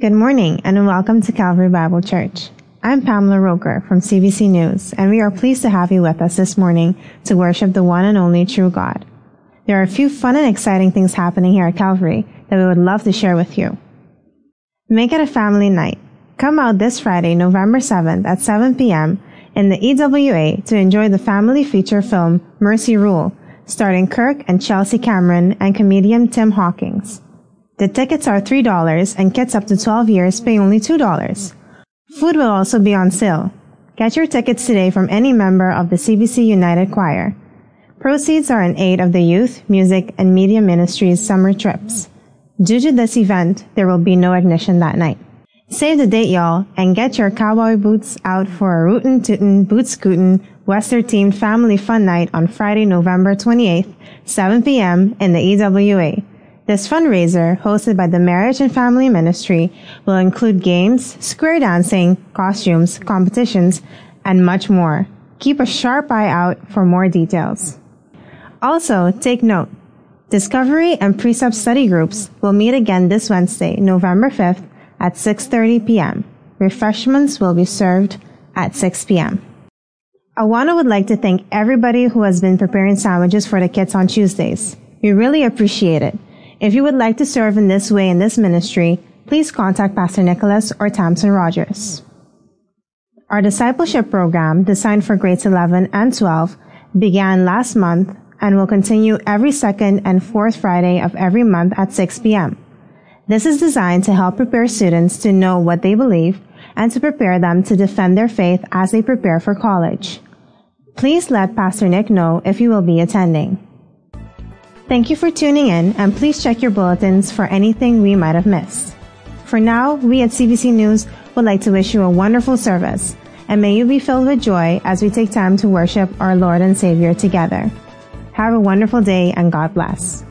Good morning and welcome to Calvary Bible Church. I'm Pamela Roker from CBC News, and we are pleased to have you with us this morning to worship the one and only true God. There are a few fun and exciting things happening here at Calvary that we would love to share with you. Make it a family night. Come out this Friday, November 7th at 7 p.m. in the EWA to enjoy the family feature film Mercy Rule, starring Kirk and Chelsea Cameron and comedian Tim Hawkins. The tickets are $3 and kids up to 12 years pay only $2. Food will also be on sale. Get your tickets today from any member of the CBC United Choir. Proceeds are in aid of the Youth, Music, and Media Ministries summer trips. Due to this event, there will be no ignition that night. Save the date, y'all, and get your cowboy boots out for a rootin' tootin' boot scootin' Western themed family fun night on Friday, November 28th, 7 p.m. in the EWA. This fundraiser, hosted by the Marriage and Family Ministry, will include games, square dancing, costumes, competitions, and much more. Keep a sharp eye out for more details. Also, take note. Discovery and Precept study groups will meet again this Wednesday, November 5th at 6:30 p.m. Refreshments will be served at 6 p.m. Awana would like to thank everybody who has been preparing sandwiches for the kids on Tuesdays. We really appreciate it. If you would like to serve in this way in this ministry, please contact Pastor Nicholas or Tamsin Rogers. Our discipleship program, designed for grades 11 and 12, began last month and will continue every second and fourth Friday of every month at 6 p.m. This is designed to help prepare students to know what they believe and to prepare them to defend their faith as they prepare for college. Please let Pastor Nick know if you will be attending. Thank you for tuning in and please check your bulletins for anything we might have missed. For now, we at CBC News would like to wish you a wonderful service and may you be filled with joy as we take time to worship our Lord and Savior together. Have a wonderful day and God bless.